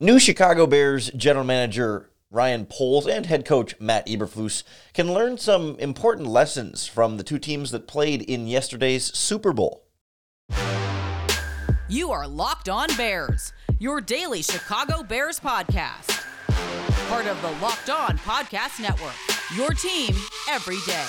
New Chicago Bears general manager Ryan Poles and head coach Matt Eberflus can learn some important lessons from the two teams that played in yesterday's Super Bowl. You are Locked On Bears, your daily Chicago Bears podcast. Part of the Locked On Podcast Network, your team every day.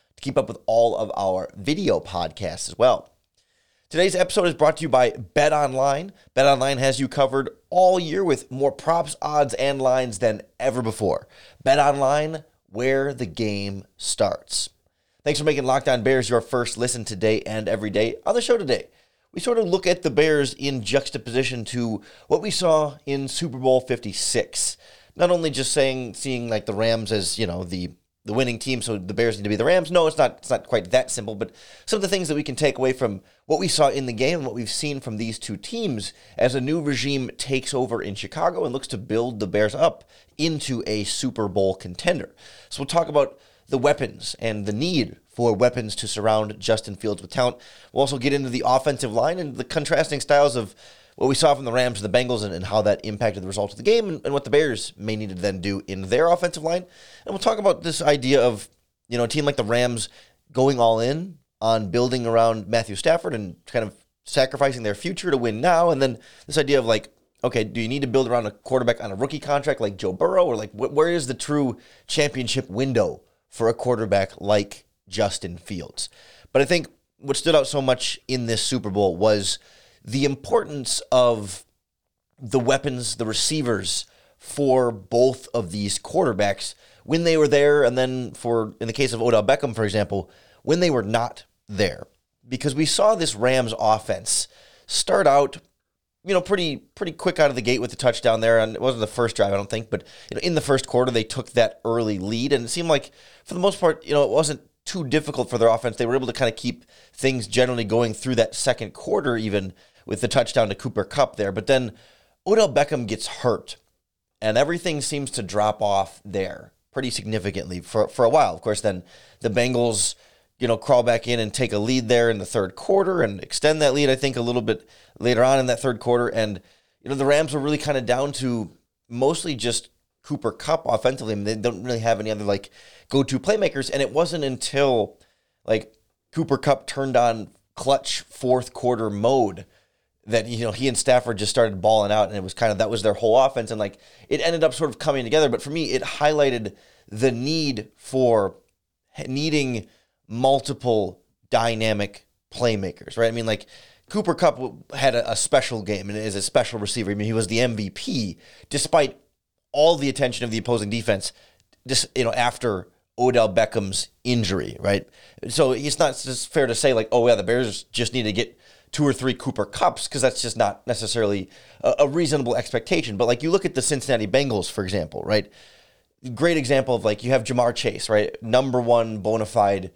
keep up with all of our video podcasts as well. Today's episode is brought to you by Bet Online. Bet Online has you covered all year with more props, odds, and lines than ever before. Bet Online, where the game starts. Thanks for making Locked On Bears your first listen today and every day. On the show today, we sort of look at the Bears in juxtaposition to what we saw in Super Bowl 56. Not only just saying seeing like the Rams as, you know, the the winning team, so the Bears need to be the Rams. No, it's not. It's not quite that simple. But some of the things that we can take away from what we saw in the game and what we've seen from these two teams as a new regime takes over in Chicago and looks to build the Bears up into a Super Bowl contender. So we'll talk about the weapons and the need for weapons to surround Justin Fields with talent. We'll also get into the offensive line and the contrasting styles of what we saw from the Rams and the Bengals and, and how that impacted the results of the game and, and, what the Bears may need to then do in their offensive line. And we'll talk about this idea of, you know, a team like the Rams going all in on building around Matthew Stafford and kind of sacrificing their future to win now. And then this idea of like, okay, do you need to build around a quarterback on a rookie contract like Joe Burrow? Or like, wh- where is the true championship window for a quarterback like Justin Fields? But I think what stood out so much in this Super Bowl was – the importance of the weapons, the receivers for both of these quarterbacks when they were there, and then for in the case of Odell Beckham, for example, when they were not there. Because we saw this Rams offense start out, you know, pretty pretty quick out of the gate with the touchdown there, and it wasn't the first drive, I don't think, but you know, in the first quarter they took that early lead, and it seemed like for the most part, you know, it wasn't too difficult for their offense. They were able to kind of keep things generally going through that second quarter, even with the touchdown to Cooper Kupp there. But then Odell Beckham gets hurt, and everything seems to drop off there pretty significantly for, for a while. Of course, then the Bengals, you know, crawl back in and take a lead there in the third quarter and extend that lead, I think, a little bit later on in that third quarter. And, you know, the Rams were really kind of down to mostly just Cooper Kupp offensively. I mean, they don't really have any other like go to playmakers. And it wasn't until like Cooper Kupp turned on clutch fourth quarter mode that you know he and Stafford just started balling out, and it was kind of that was their whole offense, and like it ended up sort of coming together. But for me, it highlighted the need for needing multiple dynamic playmakers, right? I mean, like Cooper Kupp had a, a special game and is a special receiver. I mean, he was the MVP despite all the attention of the opposing defense. Just you know, after Odell Beckham's injury, right? So it's not just fair to say like, oh yeah, the Bears just need to get two or three Cooper Kupps because that's just not necessarily a, a, reasonable expectation. But like you look at the Cincinnati Bengals, for example, right? Great example of like you have Ja'Marr Chase, right? Number one bona fide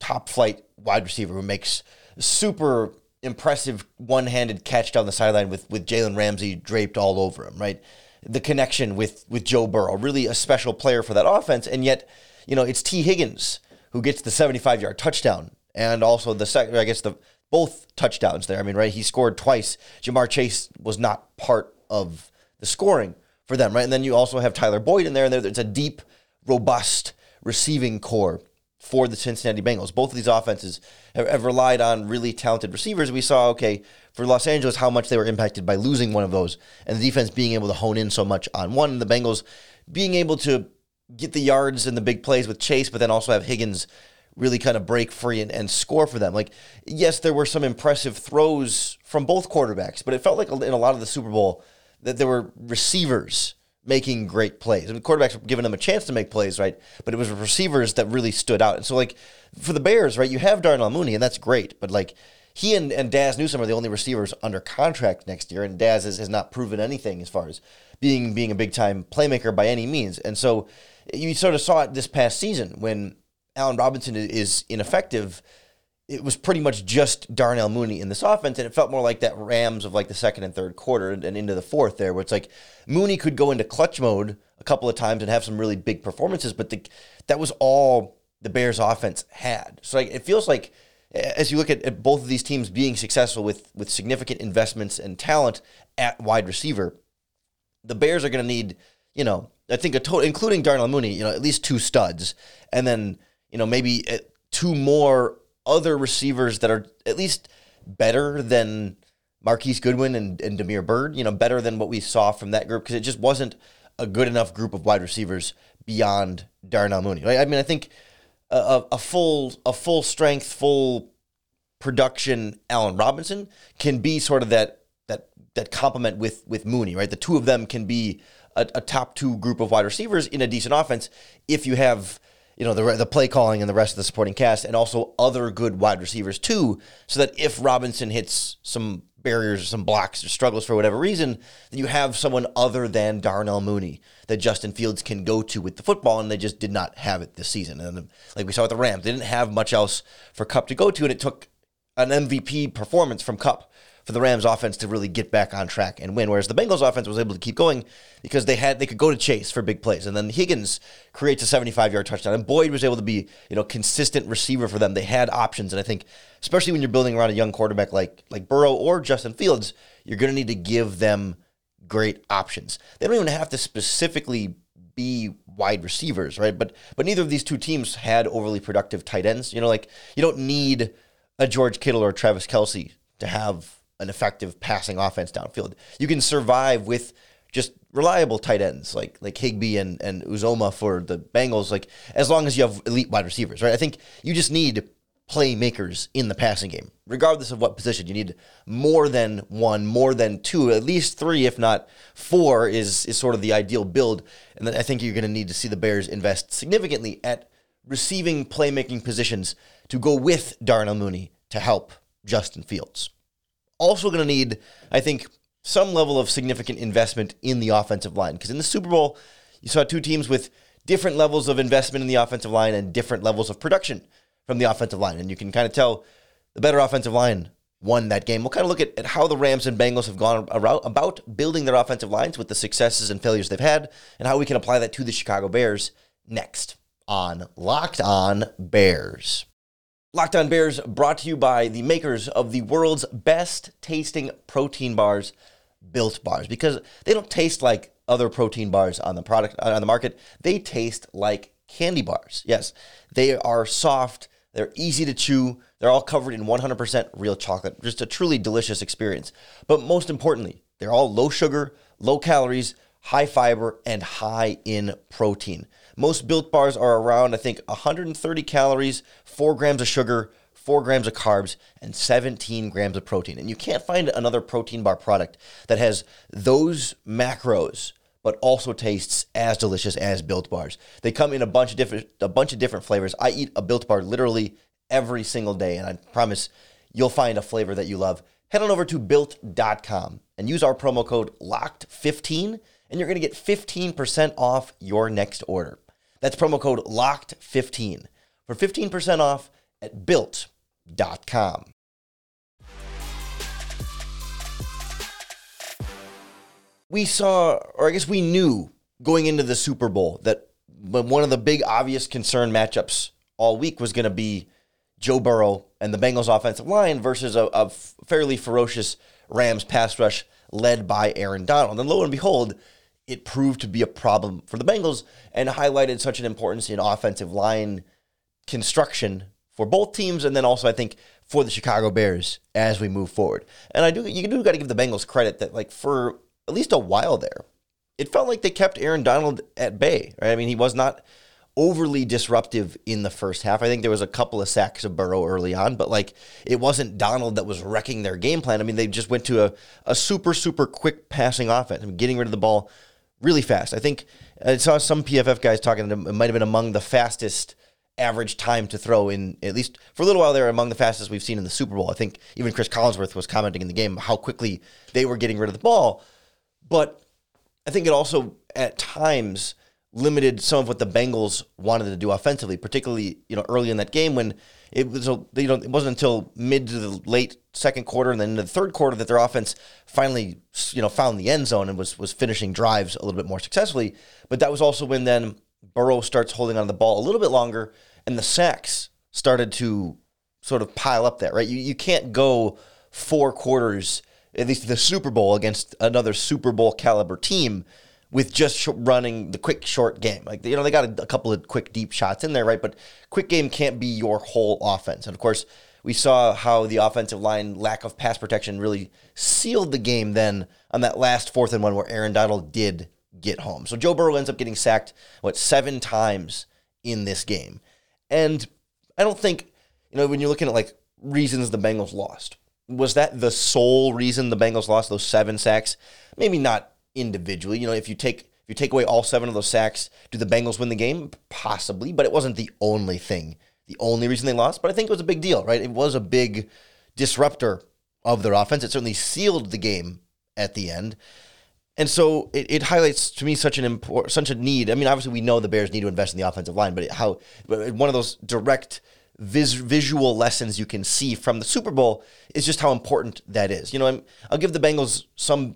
top flight wide receiver who makes super impressive one handed catch down the sideline with, with Jalen Ramsey draped all over him, right? The connection with with Joe Burrow, really a special player for that offense. And yet, you know, it's Tee Higgins who gets the 75 yard touchdown and also the second, I guess the both touchdowns there. I mean, right? He scored twice. Ja'Marr Chase was not part of the scoring for them, right? And then you also have Tyler Boyd in there, and it's a deep, robust receiving corps for the Cincinnati Bengals. Both of these offenses have, have, relied on really talented receivers. We saw, okay, for Los Angeles, how much they were impacted by losing one of those, and the defense being able to hone in so much on one. The Bengals being able to get the yards and the big plays with Chase, but then also have Higgins really kind of break free and, and score for them. Like, yes, there were some impressive throws from both quarterbacks, but it felt like in a lot of the Super Bowl that there were receivers making great plays. I mean, quarterbacks were giving them a chance to make plays, right? But it was receivers that really stood out. And so, like, for the Bears, right, you have Darnell Mooney, and that's great, but like, he and, and Dazz Newsome are the only receivers under contract next year, and has, has not proven anything as far as being being a big time playmaker by any means. And so you sort of saw it this past season when Allen Robinson is ineffective. It was pretty much just Darnell Mooney in this offense, and it felt more like that Rams of like the second and third quarter and into the fourth there, where it's like Mooney could go into clutch mode a couple of times and have some really big performances, but the, that was all the Bears offense had. So like, it feels like as you look at, at both of these teams being successful with with significant investments and talent at wide receiver, the Bears are going to need, you know, I think a total, including Darnell Mooney, you know, at least two studs, and then you know maybe uh, two more other receivers that are at least better than Marquise Goodwin and, and Damiere Byrd, you know, better than what we saw from that group because it just wasn't a good enough group of wide receivers beyond Darnell Mooney. I mean, I think a, a full a full strength, full production Allen Robinson can be sort of that that that complement with with Mooney, right? The two of them can be a, a top two group of wide receivers in a decent offense if you have you know the the play calling and the rest of the supporting cast, and also other good wide receivers too, so that if Robinson hits some barriers or some blocks or struggles for whatever reason, then you have someone other than Darnell Mooney that Justin Fields can go to with the football, and they just did not have it this season. And like we saw with the Rams, they didn't have much else for Kupp to go to, and it took an MVP performance from Kupp for the Rams offense to really get back on track and win. Whereas the Bengals offense was able to keep going because they had they could go to Chase for big plays, and then Higgins creates a 75 yard touchdown, and Boyd was able to be you know consistent receiver for them. They had options, and I think especially when you're building around a young quarterback like like Burrow or Justin Fields, you're going to need to give them great options. They don't even have to specifically be wide receivers, right? But but neither of these two teams had overly productive tight ends. You know, like you don't need a George Kittle or Travis Kelce to have an effective passing offense downfield. You can survive with just reliable tight ends like like Higbee and, and Uzomah for the Bengals, like as long as you have elite wide receivers, right? I think you just need playmakers in the passing game, regardless of what position. You need more than one, more than two, at least three, if not four, is is sort of the ideal build. And then I think you're going to need to see the Bears invest significantly at receiving playmaking positions to go with Darnell Mooney to help Justin Fields. Also, going to need, I think, some level of significant investment in the offensive line because in the Super Bowl, you saw two teams with different levels of investment in the offensive line and different levels of production from the offensive line. And you can kind of tell the better offensive line won that game. We'll kind of look at, at how the Rams and Bengals have gone around, about building their offensive lines with the successes and failures they've had and how we can apply that to the Chicago Bears next on Locked On Bears. Locked On Bears brought to you by the makers of the world's best tasting protein bars, Built Bars, because they don't taste like other protein bars on the product uh, on the market. They taste like candy bars. Yes, they are soft, they're easy to chew, they're all covered in 100% real chocolate. Just a truly delicious experience. But most importantly, they're all low sugar, low calories, high fiber, and high in protein. Most built bars are around, I think, 130 calories, 4 grams of sugar, 4 grams of carbs, and 17 grams of protein. And you can't find another protein bar product that has those macros but also tastes as delicious as built bars. They come in a bunch of different a bunch of different flavors. I eat a built bar literally every single day and I promise you'll find a flavor that you love. Head on over to built.com and use our promo code locked15 and you're going to get 15% off your next order. That's promo code LOCKED15 for 15% off at built.com. We saw, or I guess we knew going into the Super Bowl that one of the big obvious concern matchups all week was going to be Joe Burrow and the Bengals offensive line versus a, a fairly ferocious Rams pass rush led by Aaron Donald. And lo and behold, it proved to be a problem for the Bengals and highlighted such an importance in offensive line construction for both teams, and then also I think for the Chicago Bears as we move forward. And I do you do got to give the Bengals credit that like for at least a while there, it felt like they kept Aaron Donald at bay. Right? I mean, he was not overly disruptive in the first half. I think there was a couple of sacks of Burrow early on, but like it wasn't Donald that was wrecking their game plan. I mean, they just went to a, a super, super quick passing offense. I mean, getting rid of the ball really fast. I think I saw some PFF guys talking. That it might have been among the fastest average time to throw in at least for a little while there among the fastest we've seen in the Super Bowl. I think even Chris Collinsworth was commenting in the game how quickly they were getting rid of the ball. But I think it also at times limited some of what the Bengals wanted to do offensively, particularly you know early in that game when it was you know it wasn't until mid to the late second quarter and then the third quarter that their offense finally you know found the end zone and was was finishing drives a little bit more successfully. But that was also when then Burrow starts holding on to the ball a little bit longer and the sacks started to sort of pile up there. Right, you you can't go four quarters at least the Super Bowl against another Super Bowl caliber team with just running the quick short game. Like you know they got a, a, couple of quick deep shots in there, right? But quick game can't be your whole offense. And of course, we saw how the offensive line lack of pass protection really sealed the game then on that last fourth and one where Aaron Donald did get home. So Joe Burrow ends up getting sacked what seven times in this game. And I don't think, you know, when you're looking at like reasons the Bengals lost, was that the sole reason the Bengals lost those seven sacks? Maybe not individually. You know, if you take if you take away all seven of those sacks, do the Bengals win the game? Possibly, but it wasn't the only thing, the only reason they lost. But I think it was a big deal, right? It was a big disruptor of their offense. It certainly sealed the game at the end. And so it, it highlights to me such an important, such a need. I mean, obviously we know the Bears need to invest in the offensive line, but how one of those direct vis- visual lessons you can see from the Super Bowl is just how important that is. You know, i will give the Bengals some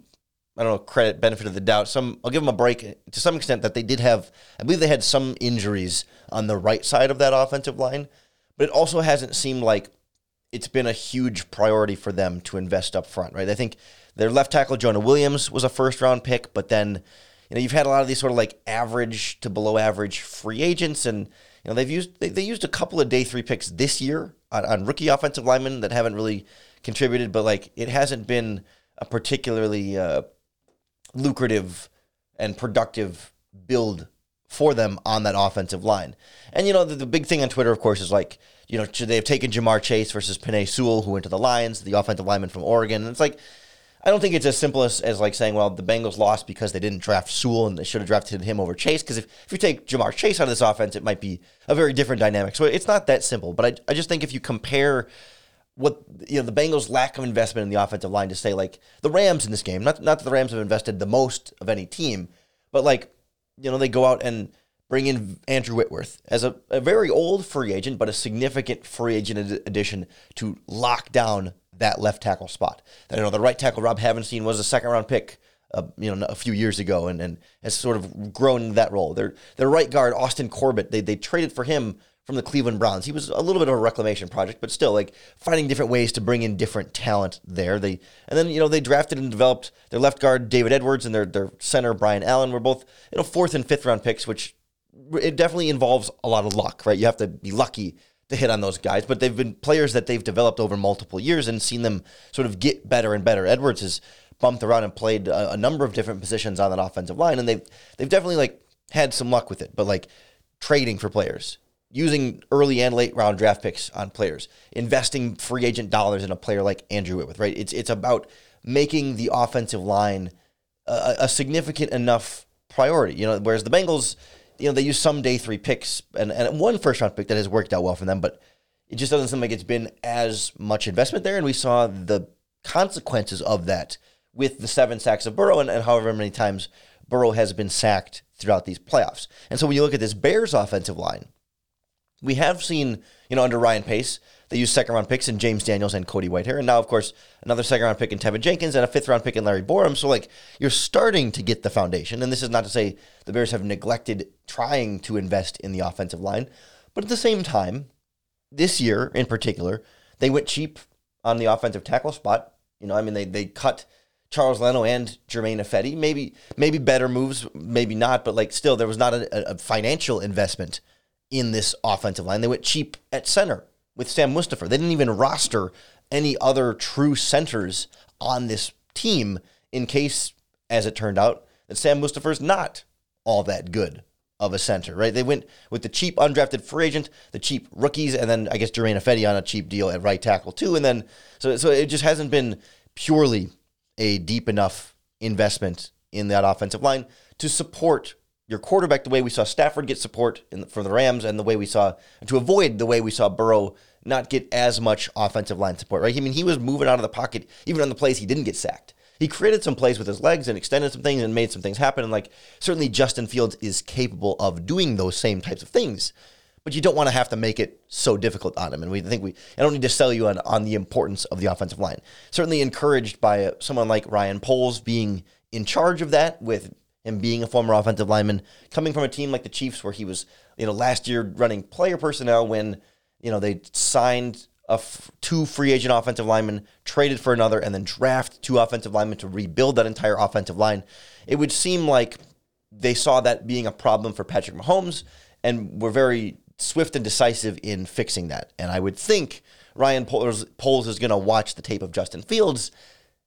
I don't know credit benefit of the doubt. Some I'll give them a break to some extent that they did have. I believe they had some injuries on the right side of that offensive line, but it also hasn't seemed like it's been a huge priority for them to invest up front. Right? I think their left tackle Jonah Williams was a first round pick, but then you know you've had a lot of these sort of like average to below average free agents and you know, they've used they, they used a couple of day three picks this year on, on rookie offensive linemen that haven't really contributed, but like it hasn't been a particularly uh, lucrative and productive build for them on that offensive line. And you know, the, the, big thing on Twitter, of course, is like, you know, should they have taken Ja'Marr Chase versus Penei Sewell, who went to the Lions, the offensive lineman from Oregon? And it's like, I don't think it's as simple as, as like saying, well, the Bengals lost because they didn't draft Sewell and they should have drafted him over Chase. Because if, if you take Ja'Marr Chase out of this offense, it might be a very different dynamic. So it's not that simple. But I, I just think if you compare what you know the Bengals' lack of investment in the offensive line to say like the Rams in this game, not not that the Rams have invested the most of any team, but like you know they go out and bring in Andrew Whitworth as a, a very old free agent, but a significant free agent addition to lock down that left tackle spot. That you know the right tackle Rob Havenstein was a second round pick. Uh, you know, a few years ago, and, and has sort of grown that role. Their their right guard Austin Corbett, they they traded for him from the Cleveland Browns. He was a little bit of a reclamation project, but still like finding different ways to bring in different talent there. They and then you know they drafted and developed their left guard David Edwards and their their center Brian Allen were both you know fourth and fifth round picks, which it definitely involves a lot of luck, right? You have to be lucky to hit on those guys, but they've been players that they've developed over multiple years and seen them sort of get better and better. Edwards has bumped around and played a, a number of different positions on that offensive line, and they've they've definitely like had some luck with it. But like trading for players, using early and late round draft picks on players, investing free agent dollars in a player like Andrew Whitworth, right? It's it's about making the offensive line a, a significant enough priority. You know, whereas the Bengals you know, they use some day three picks and, and one first round pick that has worked out well for them, but it just doesn't seem like it's been as much investment there. And we saw the consequences of that with the seven sacks of Burrow and, and however many times Burrow has been sacked throughout these playoffs. And so when you look at this Bears offensive line, we have seen, you know, under Ryan Pace, they used second round picks in James Daniels and Cody Whitehair. And now, of course, another second round pick in Teven Jenkins and a fifth round pick in Larry Borom. So, like, you're starting to get the foundation. And this is not to say the Bears have neglected trying to invest in the offensive line. But at the same time, this year in particular, they went cheap on the offensive tackle spot. You know, I mean, they, they cut Charles Leno and Germain Ifedi. Maybe maybe better moves, maybe not, but like still, there was not a, a financial investment in this offensive line. They went cheap at center with Sam Mustipher. They didn't even roster any other true centers on this team in case, as it turned out, that Sam Mustipher's not all that good of a center, right? They went with the cheap undrafted free agent, the cheap rookies, and then I guess Germain Ifedi on a cheap deal at right tackle too. And then so so it just hasn't been purely a deep enough investment in that offensive line to support your quarterback the way we saw Stafford get support in, for the Rams and the way we saw to avoid the way we saw Burrow not get as much offensive line support, right? I mean, he was moving out of the pocket even on the plays he didn't get sacked. He created some plays with his legs and extended some things and made some things happen. And like certainly Justin Fields is capable of doing those same types of things, but you don't want to have to make it so difficult on him. And we think we I don't need to sell you on on the importance of the offensive line. Certainly encouraged by uh, someone like Ryan Poles being in charge of that with him being a former offensive lineman, coming from a team like the Chiefs, where he was, you know, last year running player personnel when, you know, they signed a f- two free agent offensive linemen, traded for another, and then draft two offensive linemen to rebuild that entire offensive line. It would seem like they saw that being a problem for Patrick Mahomes and were very swift and decisive in fixing that. And I would think Ryan Poles, Poles is going to watch the tape of Justin Fields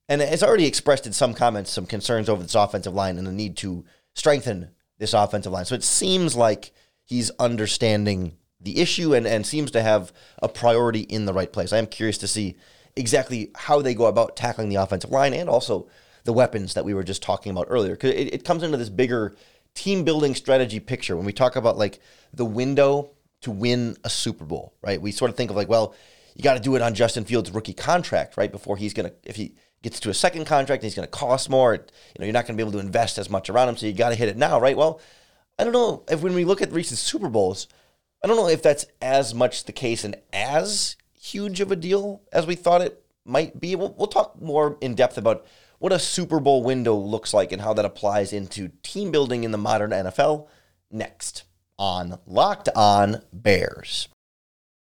and it's already expressed in some comments some concerns over this offensive line and the need to strengthen this offensive line. So it seems like he's understanding the issue and, and seems to have a priority in the right place. I am curious to see exactly how they go about tackling the offensive line and also the weapons that we were just talking about earlier. Because it, it comes into this bigger team building strategy picture when we talk about like the window to win a Super Bowl, right? We sort of think of like, well, you got to do it on Justin Fields' rookie contract, right? Before he's gonna, if he gets to a second contract and he's going to cost more. You know, you're not going to be able to invest as much around him, so you got to hit it now, right? Well, I don't know if when we look at recent Super Bowls, I don't know if that's as much the case and as huge of a deal as we thought it might be. We'll, we'll talk more in depth about what a Super Bowl window looks like and how that applies into team building in the modern NFL next on Locked On Bears.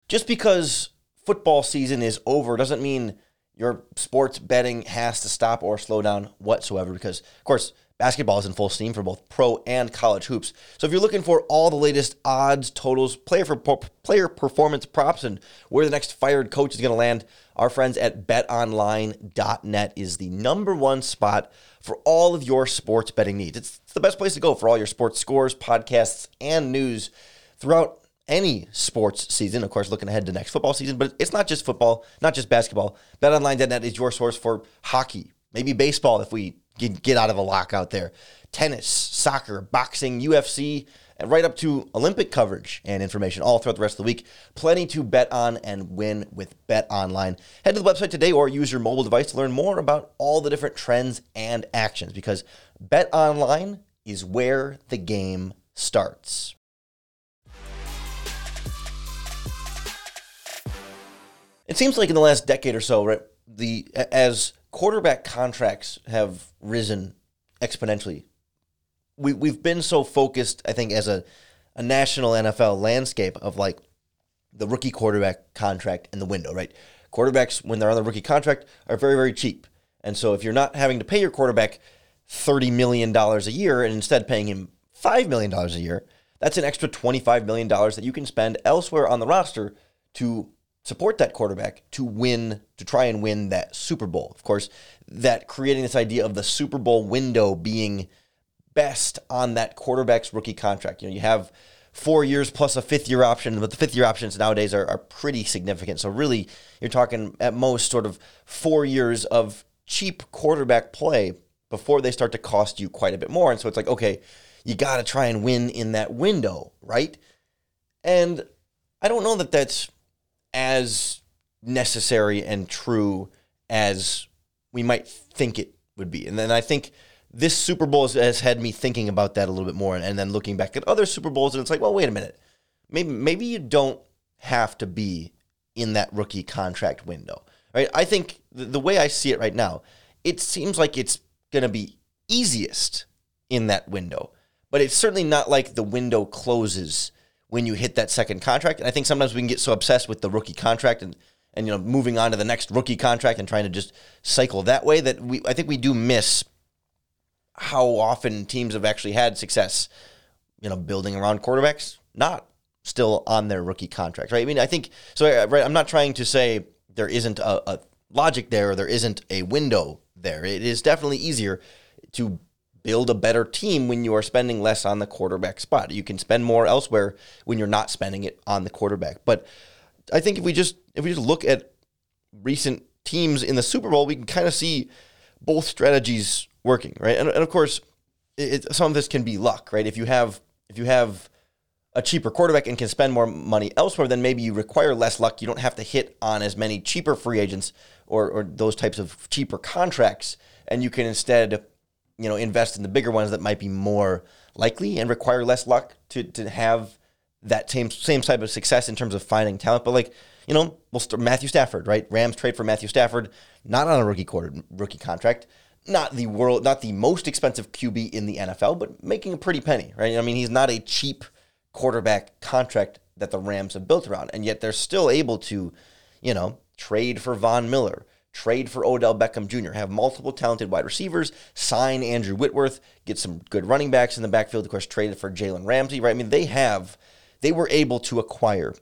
Just because football season is over doesn't mean your sports betting has to stop or slow down whatsoever because, of course, basketball is in full steam for both pro and college hoops. So if you're looking for all the latest odds, totals, player for player performance props, and where the next fired coach is going to land, our friends at BetOnline.net is the number one spot for all of your sports betting needs. It's the best place to go for all your sports scores, podcasts, and news throughout any sports season. Of course, looking ahead to next football season, but it's not just football, not just basketball. BetOnline.net is your source for hockey, maybe baseball if we get out of a lockout there, tennis, soccer, boxing, UFC, and right up to Olympic coverage and information all throughout the rest of the week. Plenty to bet on and win with Bet Online. Head to the website today or use your mobile device to learn more about all the different trends and actions because Bet Online is where the game starts. It seems like in the last decade or so, right, the as quarterback contracts have risen exponentially, we we've been so focused, I think, as a a national NFL landscape of like the rookie quarterback contract and the window, right? Quarterbacks, when they're on the rookie contract, are very, very cheap. And so if you're not having to pay your quarterback $30 million a year and instead paying him $5 million a year, that's an extra $25 million that you can spend elsewhere on the roster to support that quarterback to win, to try and win that Super Bowl. Of course, that creating this idea of the Super Bowl window being best on that quarterback's rookie contract. You know, you have four years plus a fifth year option, but the fifth year options nowadays are, are pretty significant. So really, you're talking at most sort of four years of cheap quarterback play before they start to cost you quite a bit more. And so it's like, okay, you got to try and win in that window, right? And I don't know that that's as necessary and true as we might think it would be. And then I think this Super Bowl has, had me thinking about that a little bit more, and, and then looking back at other Super Bowls, and it's like, well, wait a minute, maybe maybe you don't have to be in that rookie contract window, right? I think the, the way I see it right now, it seems like it's going to be easiest in that window, but it's certainly not like the window closes when you hit that second contract. And I think sometimes we can get so obsessed with the rookie contract and and you know moving on to the next rookie contract and trying to just cycle that way that we I think we do miss how often teams have actually had success, you know, building around quarterbacks not still on their rookie contract, right? I mean, I think so. Uh, right, I'm not trying to say there isn't a, a logic there or there isn't a window there. It is definitely easier to build a better team when you are spending less on the quarterback spot. You can spend more elsewhere when you're not spending it on the quarterback. But I think if we just if we just look at recent teams in the Super Bowl, we can kind of see both strategies working, right? And, and of course, it, some of this can be luck, right? If you have if you have a cheaper quarterback and can spend more money elsewhere, then maybe you require less luck. You don't have to hit on as many cheaper free agents or, or those types of cheaper contracts, and you can instead, you know, invest in the bigger ones that might be more likely and require less luck to to have that same same type of success in terms of finding talent. But like, you know, we'll start Matthew Stafford, right? Rams trade for Matthew Stafford, not on a rookie quarter rookie contract not the world, not the most expensive QB in the NFL, but making a pretty penny, right? I mean, he's not a cheap quarterback contract that the Rams have built around, and yet they're still able to, you know, trade for Von Miller, trade for Odell Beckham Jr., have multiple talented wide receivers, sign Andrew Whitworth, get some good running backs in the backfield. Of course, traded for Jalen Ramsey, right? I mean, they have, they were able to acquire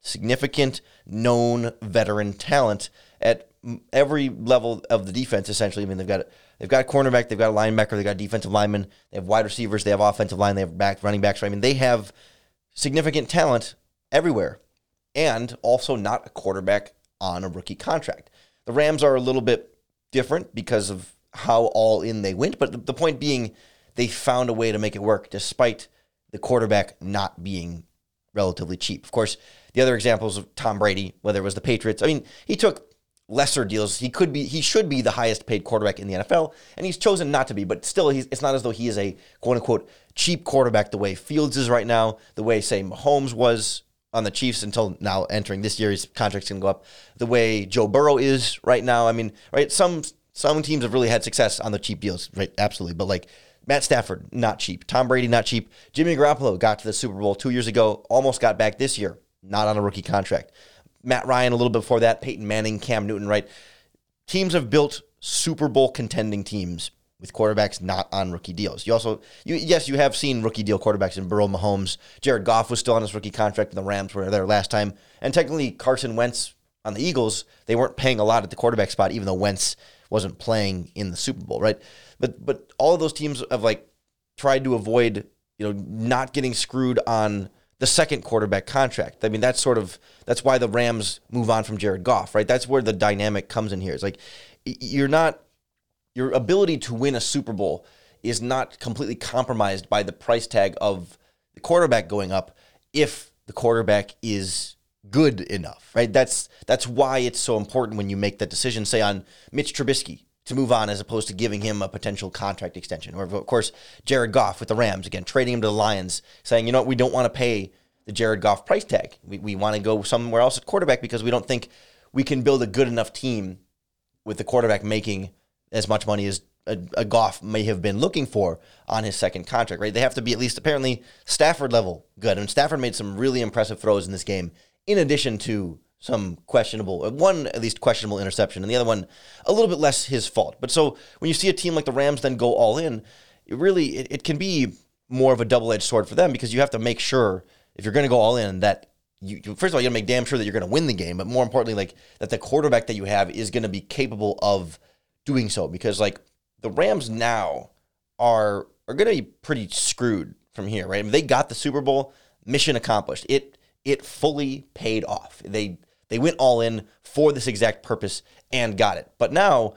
significant known veteran talent at every level of the defense. Essentially, I mean, they've got they've got a cornerback, they've got a linebacker, they've got defensive lineman, they have wide receivers, they have offensive line, they have back running backs. Right? I mean, they have significant talent everywhere, and also not a quarterback on a rookie contract. The Rams are a little bit different because of how all in they went, but the, the point being, they found a way to make it work despite the quarterback not being relatively cheap. Of course, the other examples of Tom Brady, whether it was the Patriots, I mean, he took lesser deals. He could be, he should be the highest paid quarterback in the NFL, and he's chosen not to be. But still, it's not as though he is a quote unquote cheap quarterback the way Fields is right now, the way say Mahomes was on the Chiefs until now entering this year. His contract's gonna go up. The way Joe Burrow is right now. I mean, right? Some some teams have really had success on the cheap deals, right? Absolutely, but like. Matt Stafford, not cheap. Tom Brady, not cheap. Jimmy Garoppolo got to the Super Bowl two years ago, almost got back this year, not on a rookie contract. Matt Ryan a little bit before that, Peyton Manning, Cam Newton, right? Teams have built Super Bowl contending teams with quarterbacks not on rookie deals. You also, you, yes, you have seen rookie deal quarterbacks in Burrow, Mahomes. Jared Goff was still on his rookie contract, and the Rams were there last time. And technically, Carson Wentz on the Eagles, they weren't paying a lot at the quarterback spot, even though Wentz wasn't playing in the Super Bowl, right? But but all of those teams have like tried to avoid, you know, not getting screwed on the second quarterback contract. I mean, that's sort of that's why the Rams move on from Jared Goff, right? That's where the dynamic comes in here. It's like you're not your ability to win a Super Bowl is not completely compromised by the price tag of the quarterback going up if the quarterback is good enough, right? That's that's why it's so important when you make that decision, say on Mitch Trubisky to move on as opposed to giving him a potential contract extension. Or, of course, Jared Goff with the Rams, again, trading him to the Lions, saying, you know what, we don't want to pay the Jared Goff price tag. We, we want to go somewhere else at quarterback because we don't think we can build a good enough team with the quarterback making as much money as a, a Goff may have been looking for on his second contract, right? They have to be at least apparently Stafford level good. And Stafford made some really impressive throws in this game, in addition to some questionable, one at least questionable interception, and the other one a little bit less his fault. But so when you see a team like the Rams then go all in, it really it, it can be more of a double edged sword for them because you have to make sure if you're going to go all in that you, you first of all you got to make damn sure that you're going to win the game, but more importantly, like that the quarterback that you have is going to be capable of doing so because like the Rams now are are going to be pretty screwed from here, right? I mean, they got the Super Bowl, mission accomplished. It it fully paid off. They they went all in for this exact purpose and got it. But now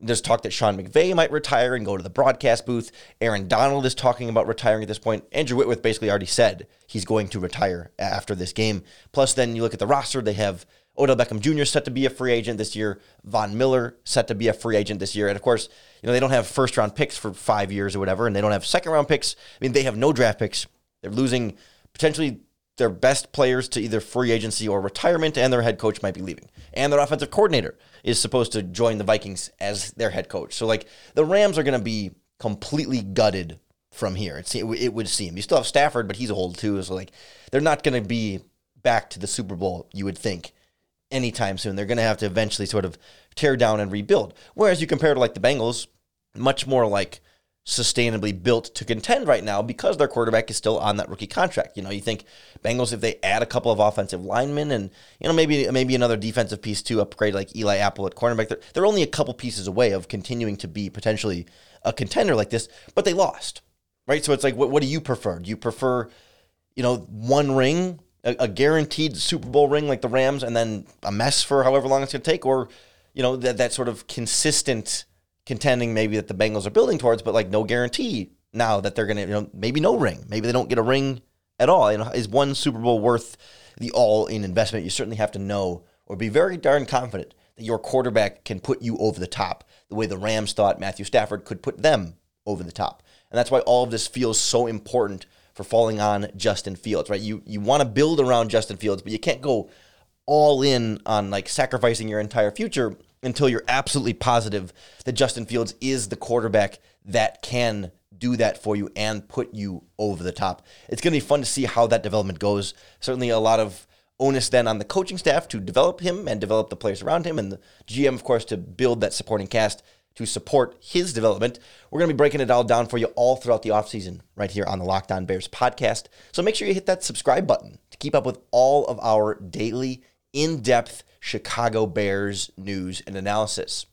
there's talk that Sean McVay might retire and go to the broadcast booth. Aaron Donald is talking about retiring at this point. Andrew Whitworth basically already said he's going to retire after this game. Plus, then you look at the roster, they have Odell Beckham Jr. Is set to be a free agent this year, Von Miller set to be a free agent this year. And of course, you know, they don't have first round picks for five years or whatever, and they don't have second round picks. I mean, they have no draft picks. They're losing potentially their best players to either free agency or retirement, and their head coach might be leaving. And their offensive coordinator is supposed to join the Vikings as their head coach. So, like, the Rams are going to be completely gutted from here. It's, it, it would seem. You still have Stafford, but he's old too. So, like, they're not going to be back to the Super Bowl, you would think, anytime soon. They're going to have to eventually sort of tear down and rebuild. Whereas you compare to, like, the Bengals, much more like sustainably built to contend right now because their quarterback is still on that rookie contract. You know, you think Bengals if they add a couple of offensive linemen and you know maybe maybe another defensive piece to upgrade like Eli Apple at cornerback, they're, they're only a couple pieces away of continuing to be potentially a contender like this, but they lost. Right? So it's like what what do you prefer? Do you prefer you know one ring, a, a guaranteed Super Bowl ring like the Rams and then a mess for however long it's going to take or you know that that sort of consistent contending maybe that the Bengals are building towards, but like no guarantee now that they're going to, you know, maybe no ring. Maybe they don't get a ring at all. You know, is one Super Bowl worth the all in investment? You certainly have to know or be very darn confident that your quarterback can put you over the top the way the Rams thought Matthew Stafford could put them over the top. And that's why all of this feels so important for falling on Justin Fields, right? You you want to build around Justin Fields, but you can't go all in on like sacrificing your entire future until you're absolutely positive that Justin Fields is the quarterback that can do that for you and put you over the top. It's going to be fun to see how that development goes. Certainly a lot of onus then on the coaching staff to develop him and develop the players around him, and the GM, of course, to build that supporting cast to support his development. We're going to be breaking it all down for you all throughout the offseason right here on the Locked On Bears podcast. So make sure you hit that subscribe button to keep up with all of our daily, in depth Chicago Bears news and analysis.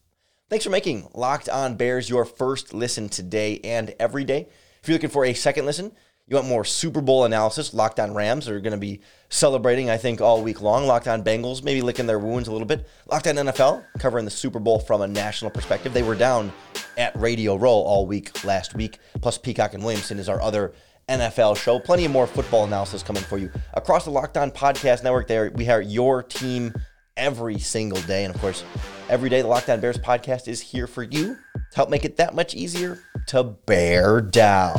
Thanks for making Locked On Bears your first listen today and every day. If you're looking for a second listen, you want more Super Bowl analysis? Locked On Rams are going to be celebrating, I think, all week long. Locked On Bengals, maybe licking their wounds a little bit. Locked On NFL, covering the Super Bowl from a national perspective. They were down at Radio Row all week last week. Plus, Peacock and Williamson is our other NFL show. Plenty of more football analysis coming for you across the Locked On Podcast Network. There, we have your team every single day, and of course, every day the Locked On Bears podcast is here for you to help make it that much easier to bear down.